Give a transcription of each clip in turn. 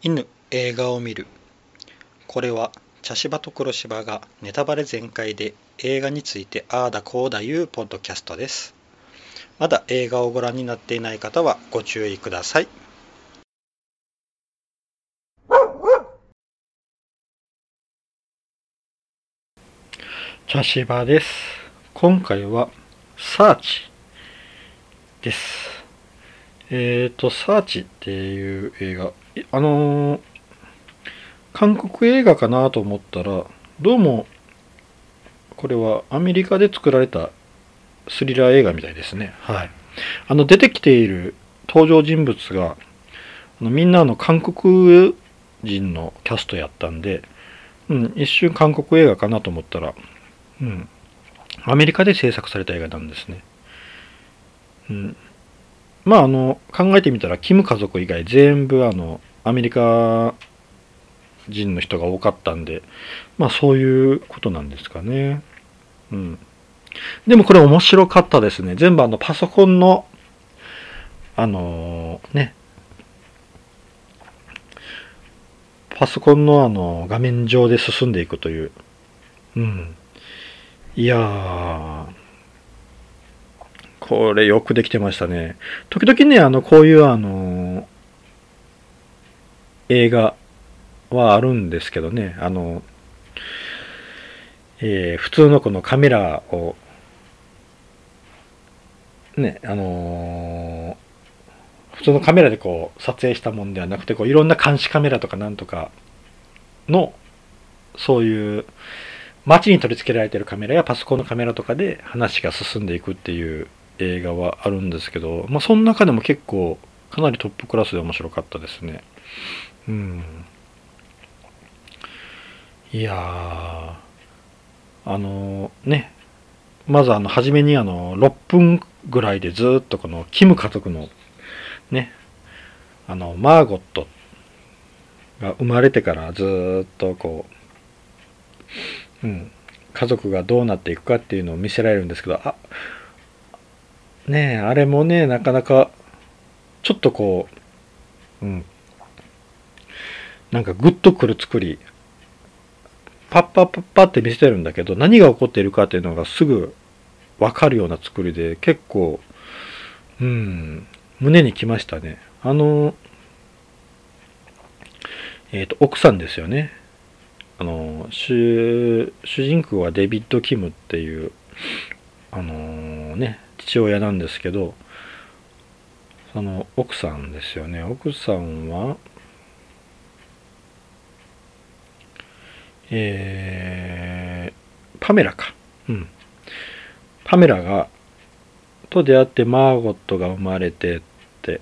犬映画を見る。これは茶芝と黒芝がネタバレ全開で映画についてああだこうだいうポッドキャストです。まだ映画をご覧になっていない方はご注意ください。茶芝です。今回はサーチです。えっ、ー、と、サーチっていう映画、あのー、韓国映画かなと思ったら、どうも、これはアメリカで作られたスリラー映画みたいですね。はい。あの、出てきている登場人物が、あのみんなの韓国人のキャストやったんで、うん、一瞬韓国映画かなと思ったら、うん、アメリカで制作された映画なんですね。うん、まあ、あの、考えてみたら、キム家族以外全部、あの、アメリカ人の人が多かったんで、まあ、そういうことなんですかね。うん。でもこれ面白かったですね。全部あの、パソコンの、あのー、ね、パソコンのあの、画面上で進んでいくという。うん。いやー、これよくできてましたね。時々ね、あの、こういうあの、映画はあるんですけどね、あの、えー、普通のこのカメラを、ね、あのー、普通のカメラでこう撮影したもんではなくて、こういろんな監視カメラとかなんとかの、そういう街に取り付けられてるカメラやパソコンのカメラとかで話が進んでいくっていう映画はあるんですけど、まあ、その中でも結構かなりトップクラスで面白かったですね。うん。いやあのね、まずあの、初めにあの、6分ぐらいでずっとこの、キム家族の、ね、あの、マーゴットが生まれてからずっとこう、うん、家族がどうなっていくかっていうのを見せられるんですけど、あ、ねえ、あれもね、なかなか、ちょっとこう、うん。なんかグッとくる作り、パッパッパッパって見せてるんだけど、何が起こっているかっていうのがすぐわかるような作りで、結構、うん、胸にきましたね。あの、えっ、ー、と、奥さんですよね。あの、主、主人公はデビッド・キムっていう、あのー、ね、父親なんですけどその奥さんですよね奥さんはえー、パメラか。うん。パメラがと出会ってマーゴットが生まれてって。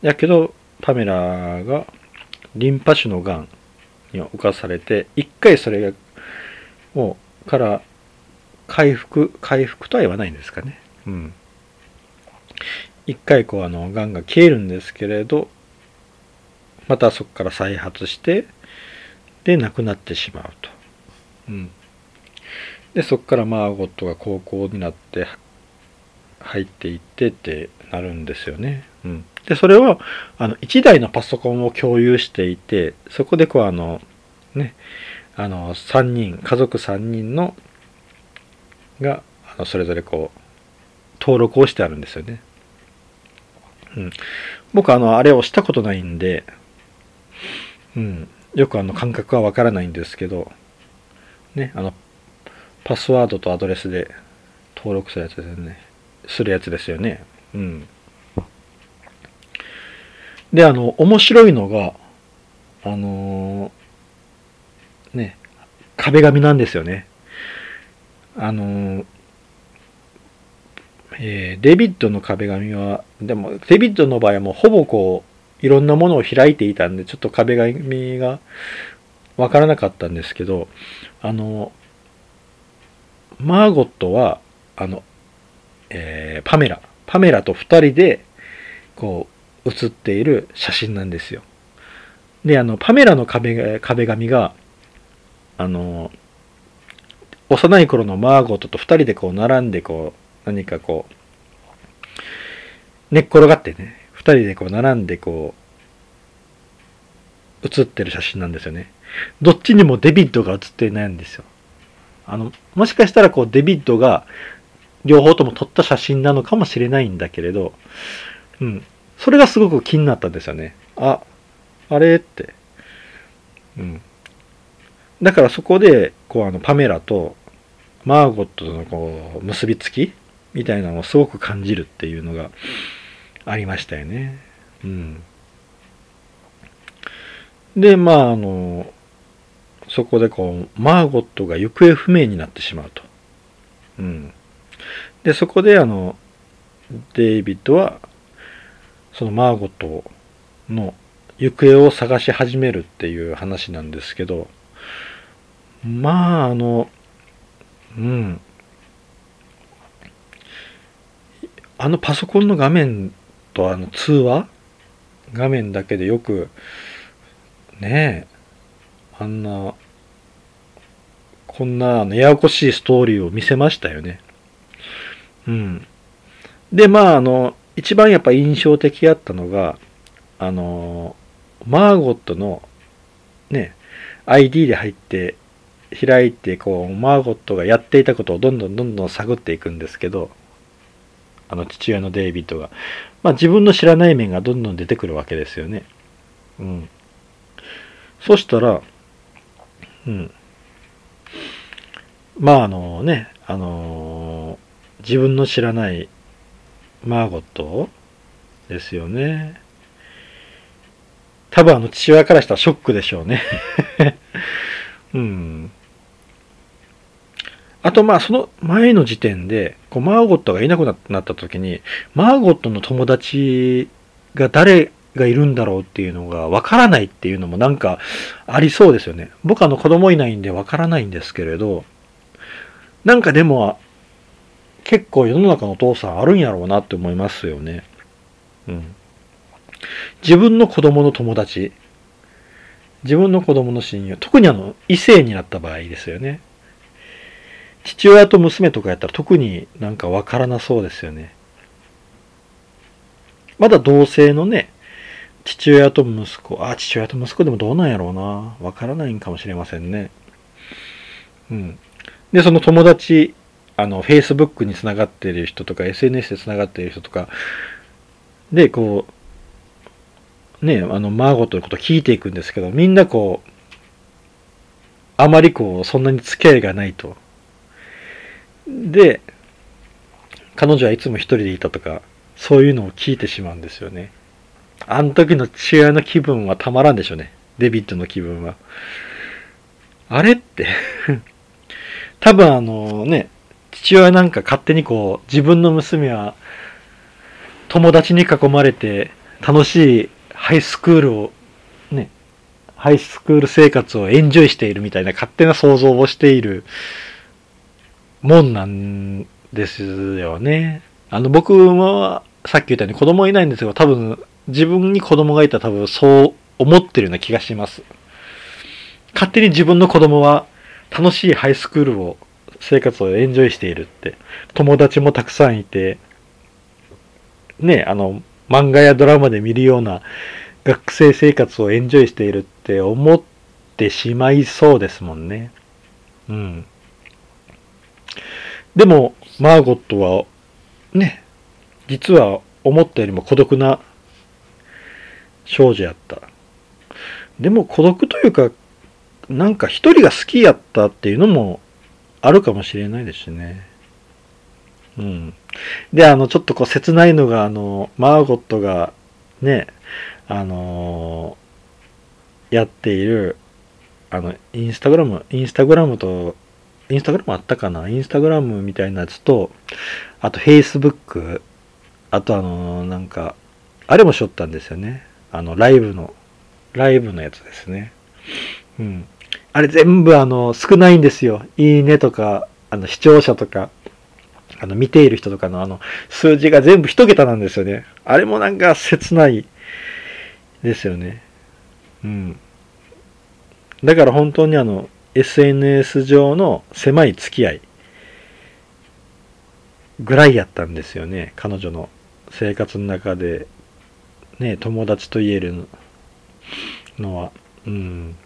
やけどパメラがリンパ腫のがんに侵されて一回それがもうから回復回復とは言わないんですかね。うん。一回こうあの、癌が消えるんですけれど、またそこから再発して、で、亡くなってしまうと。うん。で、そこからマーゴットが高校になって入っていってってなるんですよね。うん。で、それは、あの、1台のパソコンを共有していて、そこでこうあの、ね、あの、3人、家族3人の、が、あの、それぞれこう、登録をしてあるんですよね。うん。僕あの、あれをしたことないんで、うん。よくあの、感覚はわからないんですけど、ね、あの、パスワードとアドレスで登録するやつですよね。するやつですよね。うん。で、あの、面白いのが、あのー、ね、壁紙なんですよね。あのー、えー、デビッドの壁紙は、でも、デビッドの場合はもうほぼこう、いろんなものを開いていたんで、ちょっと壁紙がわからなかったんですけど、あの、マーゴットは、あの、えー、パメラ、パメラと二人で、こう、写っている写真なんですよ。で、あの、パメラの壁壁紙が、あの、幼い頃のマーゴットと二人でこう並んでこう何かこう、寝っ転がってね、人でこう並んでこう写ってる写真なんですよね。どっちにもデビッドが写っていないんですよ。あの、もしかしたらこうデビッドが両方とも撮った写真なのかもしれないんだけれど、うん。それがすごく気になったんですよね。あ、あれって。うん。だからそこで、こうあの、パメラとマーゴットのこう、結びつきみたいなのをすごく感じるっていうのがありましたよね。うん。で、まあ、あの、そこでこう、マーゴットが行方不明になってしまうと。うん。で、そこであの、デイビッドは、そのマーゴットの行方を探し始めるっていう話なんですけど、まあ、あの、うん。あのパソコンの画面とあの通話？画面だけでよく、ねえ、あんな、こんなややこしいストーリーを見せましたよね。うん。で、まあ、あの、一番やっぱ印象的だったのが、あの、マーゴットの、ね、ID で入って開いて、こう、マーゴットがやっていたことをどんどんどんどん探っていくんですけど、あの父親のデイビッドが。まあ自分の知らない面がどんどん出てくるわけですよね。うん。そしたら、うん。まああのね、あのー、自分の知らないマーゴットですよね。多分あの父親からしたらショックでしょうね。うん。あとまあその前の時点で、こうマーゴットがいなくなった時に、マーゴットの友達が誰がいるんだろうっていうのがわからないっていうのもなんかありそうですよね。僕あの子供いないんでわからないんですけれど、なんかでも結構世の中のお父さんあるんやろうなって思いますよね。うん。自分の子供の友達、自分の子供の親友、特にあの異性になった場合ですよね。父親と娘とかやったら特になんかわからなそうですよね。まだ同性のね、父親と息子、あ、父親と息子でもどうなんやろうな。わからないんかもしれませんね。うん。で、その友達、あの、Facebook につながっている人とか、SNS でつながっている人とか、で、こう、ね、あの、マーゴットのこと聞いていくんですけど、みんなこう、あまりこう、そんなに付き合いがないと。で、彼女はいつも一人でいたとか、そういうのを聞いてしまうんですよね。あの時の父親の気分はたまらんでしょうね。デビッドの気分は。あれって 多分あのね、父親なんか勝手にこう、自分の娘は友達に囲まれて楽しいハイスクールを、ね、ハイスクール生活をエンジョイしているみたいな勝手な想像をしているもんなんですよね。あの、僕は、さっき言ったように子供いないんですが、多分、自分に子供がいたら多分そう思ってるような気がします。勝手に自分の子供は楽しいハイスクールを、生活をエンジョイしているって。友達もたくさんいて、ね、あの、漫画やドラマで見るような学生生活をエンジョイしているって思ってしまいそうですもんね。うん。でも、マーゴットは、ね、実は思ったよりも孤独な少女やった。でも孤独というか、なんか一人が好きやったっていうのもあるかもしれないですしね。うん。で、あの、ちょっとこう切ないのが、あの、マーゴットがね、あのー、やっている、あの、インスタグラム、インスタグラムとインスタグラムあったかな？インスタグラムみたいなやつと、あとフェイスブック、あとあの、なんか、あれもしょったんですよね。あの、ライブの、ライブのやつですね。うん。あれ全部あの、少ないんですよ。いいねとか、あの、視聴者とか、あの、見ている人とかのあの、数字が全部一桁なんですよね。あれもなんか切ないですよね。うん。だから本当にあの、SNS 上の狭い付き合いぐらいやったんですよね彼女の生活の中でね友達と言えるのはうん。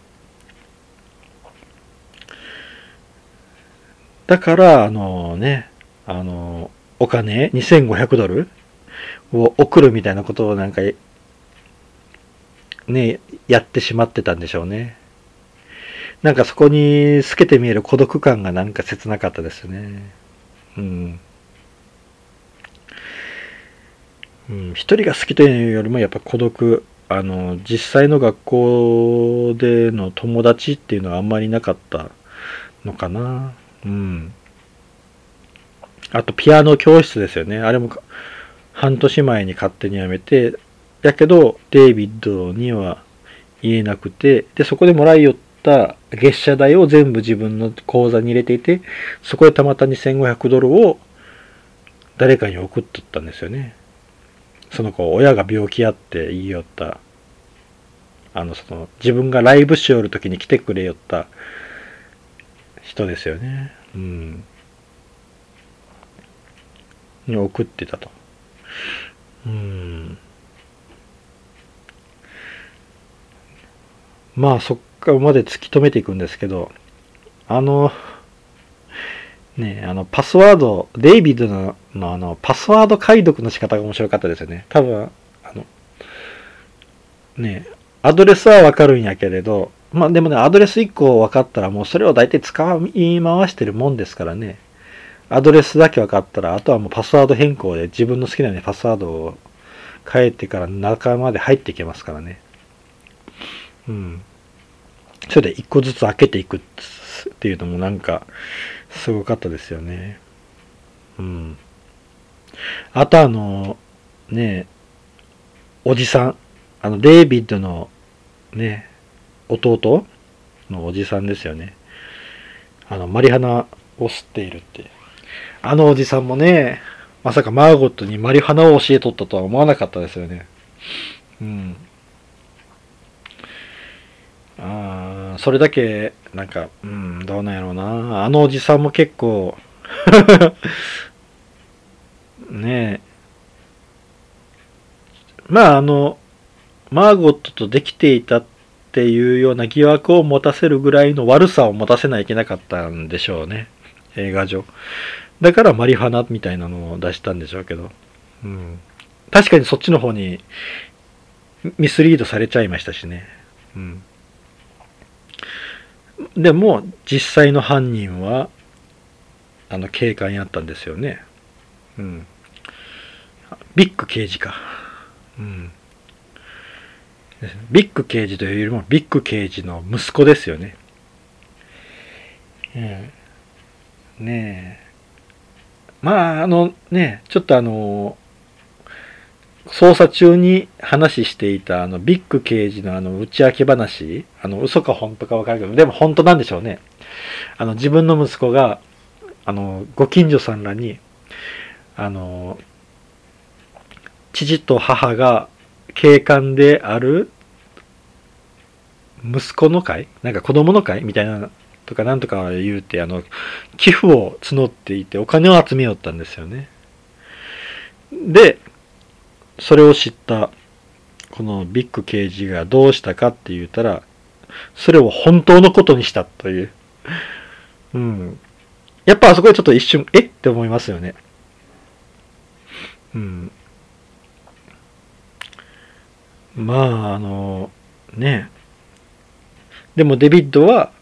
だから、あのね、あの、お金2500ドルを送るみたいなことをなんか、ね、やってしまってたんでしょうね。なんかそこに透けて見える孤独感がなんか切なかったですね。うん。うん、一人が好きというよりもやっぱ孤独。あの、実際の学校での友達っていうのはあんまりなかったのかな。うん。あと、ピアノ教室ですよね。あれも半年前に勝手に辞めて、やけど、デイビッドには言えなくて、で、そこでもらいよってた月謝代を全部自分の口座に入れていて、そこでたまた2500ドルを誰かに送っとったんですよね。その子、親が病気やって言いよった、あの、その、自分がライブしよる時に来てくれよった人ですよね。うん。に送ってたと。うん。まあ、そっまで突き止めていくんですけど、あの、ねあの、パスワード、デイビッドののあの、パスワード解読の仕方が面白かったですよね。多分、あの、ねアドレスはわかるんやけれど、まあでもね、アドレス1個分かったらもうそれを大体使い回してるもんですからね。アドレスだけ分かったら、あとはもうパスワード変更で自分の好きなようにパスワードを変えてから中まで入っていけますからね。うん。それで1個ずつ開けていくっていうのもなんか、すごかったですよね。うん。あとあの、ねおじさん、あの、デイビッドの、ね、弟のおじさんですよね。あの、マリハナを吸っているって。あのおじさんもね、まさかマーゴットにマリハナを教えとったとは思わなかったですよね。うん。ああ、それだけ、なんか、うん、どうなんやろうな。あのおじさんも結構、ねえ。まあ、あの、マーゴットとできていたっていうような疑惑を持たせるぐらいの悪さを持たせないといけなかったんでしょうね。映画上。だからマリファナみたいなのを出したんでしょうけど。うん。確かにそっちの方にミスリードされちゃいましたしね。うん。でも、実際の犯人は、あの、警官やったんですよね。うん。ビッグ刑事か。うん。ビッグ刑事というよりも、ビッグ刑事の息子ですよね。うん。ねえ。まあ、あのね、ちょっとあの、捜査中に話していたあのビッグ刑事のあの打ち明け話、あの嘘か本当かわかるけど、でも本当なんでしょうね。あの自分の息子が、あの、ご近所さんらに、あの、父と母が警官である息子の会？なんか子供の会？みたいなとかなんとか言うて、あの、寄付を募っていてお金を集めよったんですよね。で、それを知った、このビッグ刑事がどうしたかって言ったら、それを本当のことにしたという。うん。やっぱあそこでちょっと一瞬、え？って思いますよね。うん。まあ、あの、ね。でもデビッドは、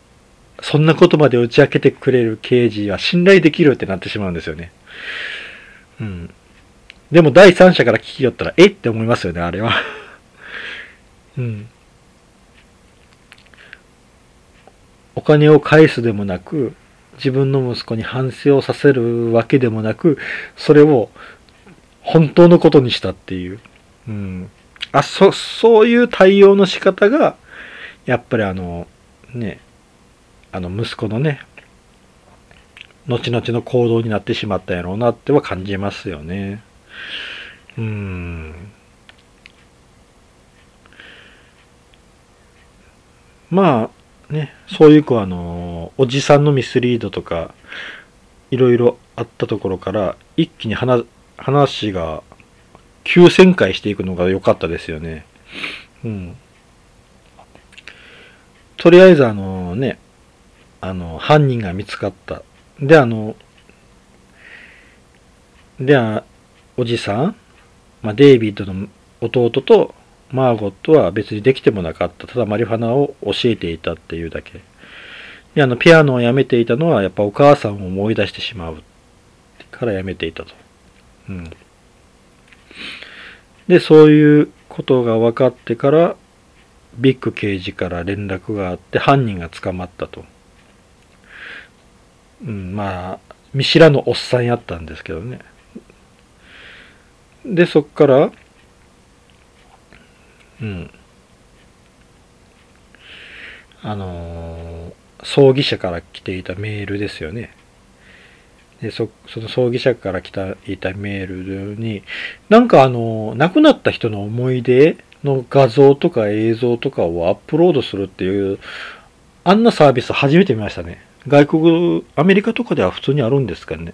そんなことまで打ち明けてくれる刑事は信頼できるってなってしまうんですよね。うん。でも第三者から聞きよったら、え？って思いますよね、あれは。うん。お金を返すでもなく、自分の息子に反省をさせるわけでもなく、それを本当のことにしたっていう。うん。あ、そ、そういう対応の仕方が、やっぱりあの、ね、あの息子のね、後々の行動になってしまったやろうなっては感じますよね。うん。まあね、そういう子はあの、おじさんのミスリードとか、いろいろあったところから、一気に話、話が急旋回していくのが良かったですよね。うん。とりあえずあのね、あの、犯人が見つかった。で、あの、で、あおじさん、まあ、デイビッドの弟とマーゴットは別にできてもなかった。ただマリファナを教えていたっていうだけ。で、あの、ピアノをやめていたのは、やっぱお母さんを思い出してしまうからやめていたと。うん。で、そういうことが分かってから、ビッグ刑事から連絡があって、犯人が捕まったと。うん、まあ、見知らぬおっさんやったんですけどね。で、そっから、うん。あのー、葬儀社から来ていたメールですよね。でそその葬儀社から来たいたメールに、なんかあの、亡くなった人の思い出の画像とか映像とかをアップロードするっていう、あんなサービス初めて見ましたね。外国、アメリカとかでは普通にあるんですかね。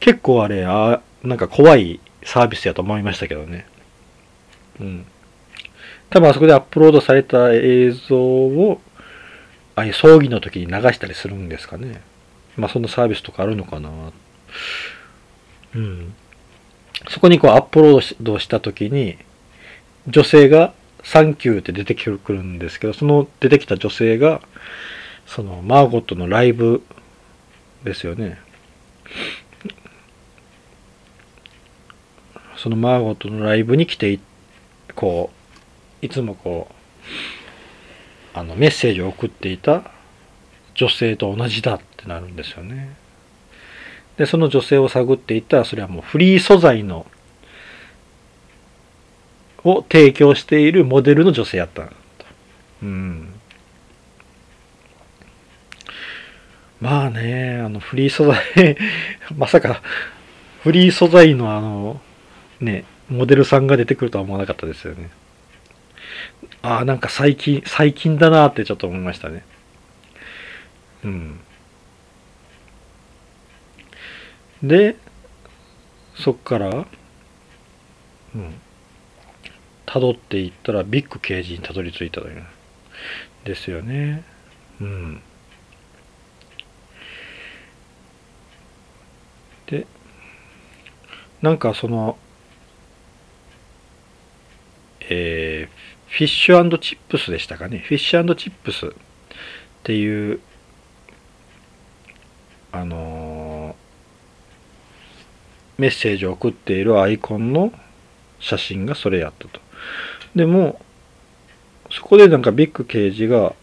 結構あれ、あなんか怖いサービスやと思いましたけどね。うん。多分あそこでアップロードされた映像を、ああいう葬儀の時に流したりするんですかね。まあそんなサービスとかあるのかな。うん。そこにこうアップロードした時に、女性がサンキューって出てくるんですけど、その出てきた女性が、そのマーゴットのライブですよね。そのマーゴットのライブに来てこういつもこうあのメッセージを送っていた女性と同じだってなるんですよね。でその女性を探っていったらそれはもうフリー素材のを提供しているモデルの女性やったうん。まあね、あのフリー素材 まさかフリー素材のあの、ね、モデルさんが出てくるとは思わなかったですよね。ああ、なんか最近、最近だなってちょっと思いましたね。うん。で、そっから、うん。辿っていったらビッグ刑事にたどり着いたという。ですよね。うん。で、なんかその、えー、フィッシュチップスでしたかね。フィッシュチップスっていう、あのー、メッセージを送っているアイコンの写真がそれやったと。でも、そこでなんかビッグ刑事が、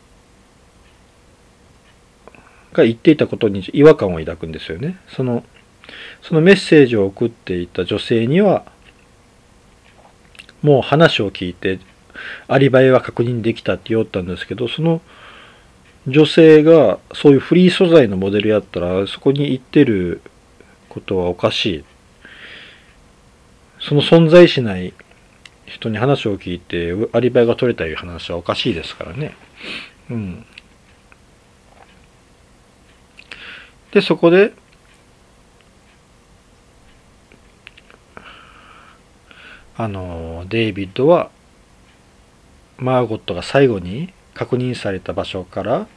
が言っていたことに違和感を抱くんですよね。その、そのメッセージを送っていた女性には、もう話を聞いて、アリバイは確認できたって言おったんですけど、その女性がそういうフリー素材のモデルやったら、そこに行ってることはおかしい。その存在しない人に話を聞いて、アリバイが取れたいう話はおかしいですからね。うん。で、そこで、あのデイビッドはマーゴットが最後に確認された場所から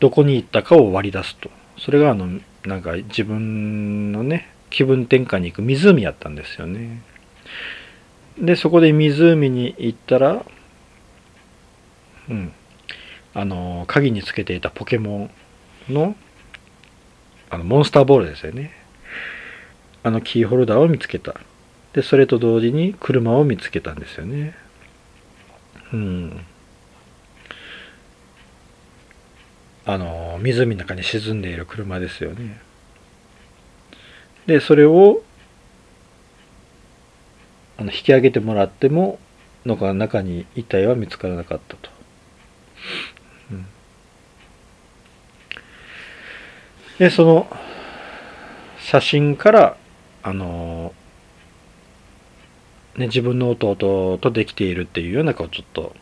どこに行ったかを割り出すと。それがあのなんか自分のね気分転換に行く湖やったんですよね。でそこで湖に行ったらうんあの鍵につけていたポケモンのあのモンスターボールですよね。あのキーホルダーを見つけた。でそれと同時に車を見つけたんですよね。うん。あの湖の中に沈んでいる車ですよね。でそれをあの引き上げてもらってものが中に遺体は見つからなかったと、うん、でその写真からあのね、自分の弟とできているっていうようなこうちょっと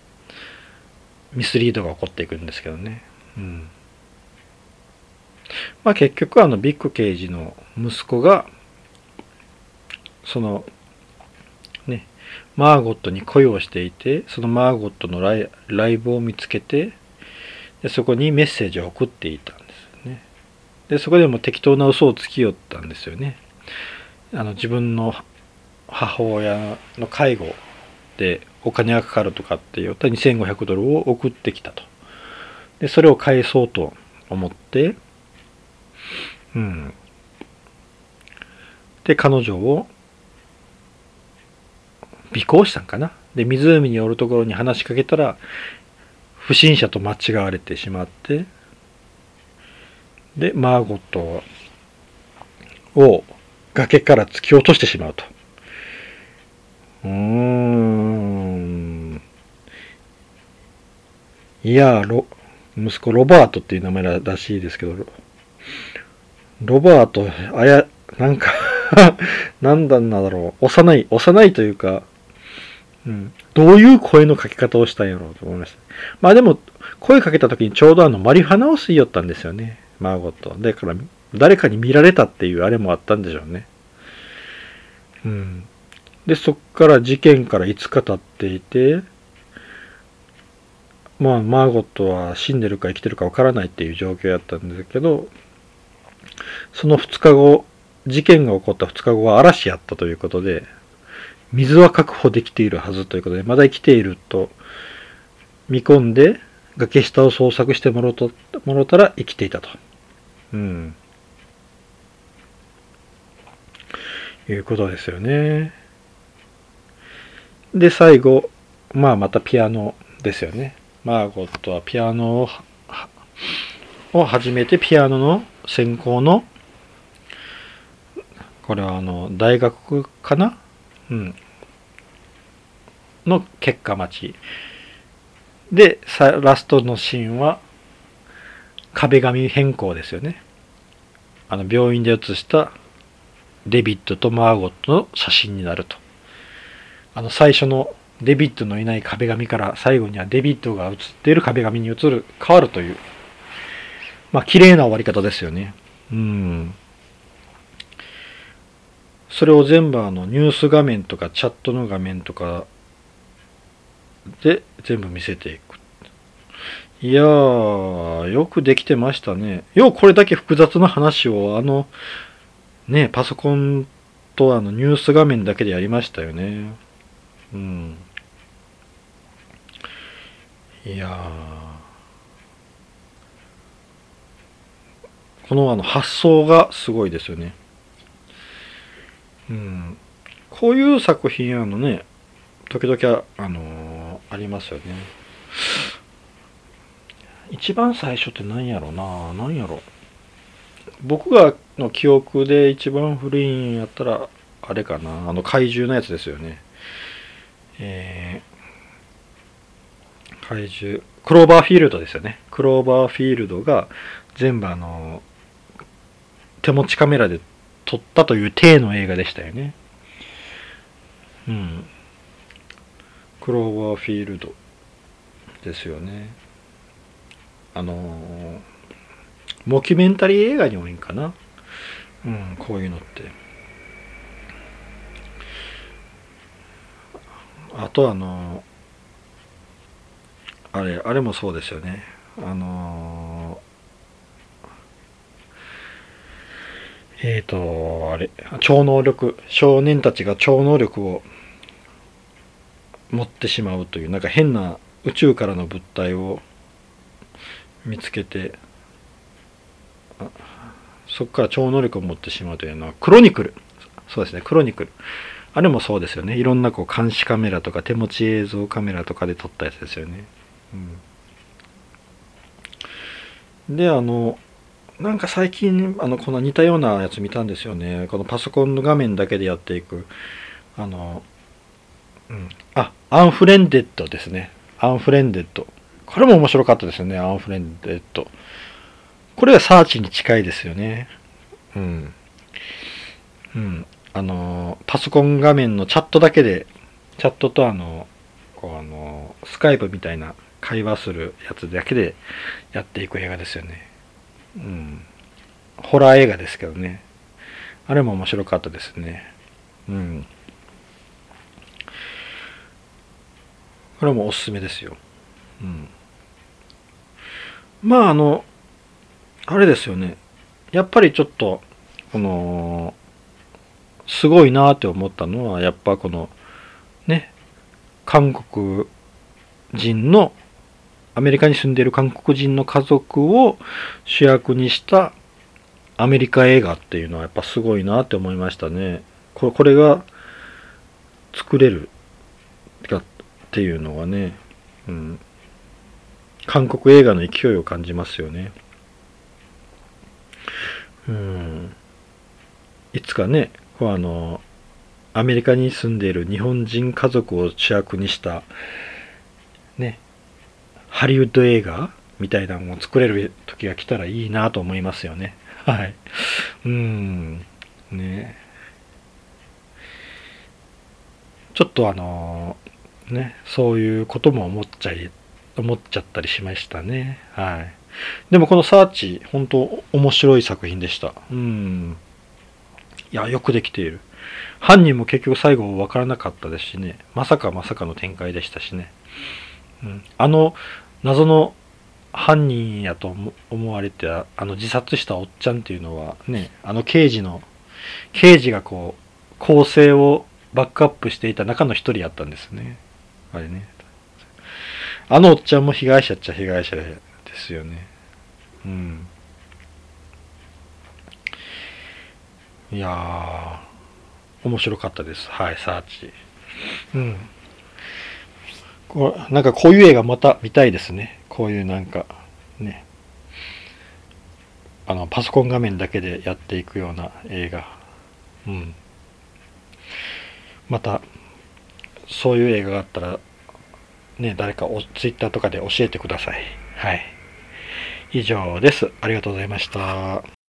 ミスリードが起こっていくんですけどね。うん。まあ結局あのビッグ刑事の息子がそのね、マーゴットに恋をしていてそのマーゴットのライライブを見つけてでそこにメッセージを送っていたんですよねでそこでも適当な嘘をつきよったんですよねあの自分の母親の介護でお金がかかるとかって言った2500ドルを送ってきたと。でそれを返そうと思ってうん。で彼女を尾行したんかな。で湖におるところに話しかけたら不審者と間違われてしまってでマーゴットを崖から突き落としてしまうと。うーんいやロ息子ロバートっていう名前らしいですけどロバートあやなんか なんだんだろう幼い幼いというかうん、どういう声のかけ方をしたんやろうと思いました。まあでも、声かけた時にちょうどあの、マリファナを吸いよったんですよね。マーゴット。だから、誰かに見られたっていうあれもあったんでしょうね。うん。で、そっから事件から5日経っていて、まあ、マーゴットは死んでるか生きてるかわからないっていう状況やったんですけど、その2日後、事件が起こった2日後は嵐やったということで、水は確保できているはずということで、まだ生きていると見込んで、崖下を捜索してもろともろたら生きていたと。うん。いうことですよね。で、最後、まあまたピアノですよね。マーゴットはピアノをを始めて、ピアノの専攻の、これはあの、大学かな？うん、の結果待ち。でさラストのシーンは壁紙変更ですよね。あの病院で写したデビッドとマーゴットの写真になると。あの最初のデビッドのいない壁紙から最後にはデビッドが写っている壁紙に映る変わるというまあ綺麗な終わり方ですよねうんそれを全部あのニュース画面とかチャットの画面とかで全部見せていく。いやー、よくできてましたね。ようこれだけ複雑な話をあの、ね、パソコンとあのニュース画面だけでやりましたよね。うん。いやこのあの発想がすごいですよね。うん、こういう作品あのね時々あのー、ありますよね。一番最初って何やろな。何やろ。僕がの記憶で一番古いんやったらあれかな。あの怪獣のやつですよね。えー、怪獣クローバーフィールドですよねクローバーフィールドが全部あの手持ちカメラで撮ったという体の映画でしたよね。うん。クローバーフィールドですよね。あのー、モキュメンタリー映画に多いんかな。うん、こういうのって。あとあの、あれ、あれもそうですよね。あのえっ、ー、と、あれ、超能力、少年たちが超能力を持ってしまうという、なんか変な宇宙からの物体を見つけて、そこから超能力を持ってしまうというのは、クロニクル。そうですね、クロニクル。あれもそうですよね。いろんなこう監視カメラとか手持ち映像カメラとかで撮ったやつですよね。うん、で、あの、なんか最近あのこの似たようなやつ見たんですよね。このパソコンの画面だけでやっていく。あのうん。あアンフレンデッドですね。アンフレンデッド。これも面白かったですよね。アンフレンデッド。これはサーチに近いですよね。うん。うん。あのパソコン画面のチャットだけでチャットとあのこうあのスカイプみたいな会話するやつだけでやっていく映画ですよねうん、ホラー映画ですけどねあれも面白かったですねうんこれもおすすめですよ。うん。まああの、あれですよね。やっぱりちょっと、この、すごいなって思ったのは、やっぱこの、ね、韓国人の、アメリカに住んでいる韓国人の家族を主役にしたアメリカ映画っていうのはやっぱすごいなって思いましたね。これこれが作れるかっていうのはね、うん、韓国映画の勢いを感じますよね。うん、いつかね、あの、アメリカに住んでいる日本人家族を主役にした、ね、ハリウッド映画みたいなのを作れる時が来たらいいなと思いますよね。はい。うん。ね。ちょっとあのね、そういうことも思っちゃい、思っちゃったりしましたね。はい。でもこのサーチ、本当面白い作品でした。うん。いや、よくできている。犯人も結局最後わからなかったですしね。まさかまさかの展開でしたしね。うん、あの謎の犯人やと思われてあの自殺したおっちゃんっていうのはね、あの刑事の、刑事がこう、構成をバックアップしていた中の一人やったんですね。あれね。あのおっちゃんも被害者っちゃ被害者ですよね。うん。いやー、面白かったです。はい、サーチ。うん。こうなんかこういう映画また見たいですね。こういうなんか、ね。あの、パソコン画面だけでやっていくような映画。うん。また、そういう映画があったら、ね、誰かおツイッターとかで教えてください。はい。以上です。ありがとうございました。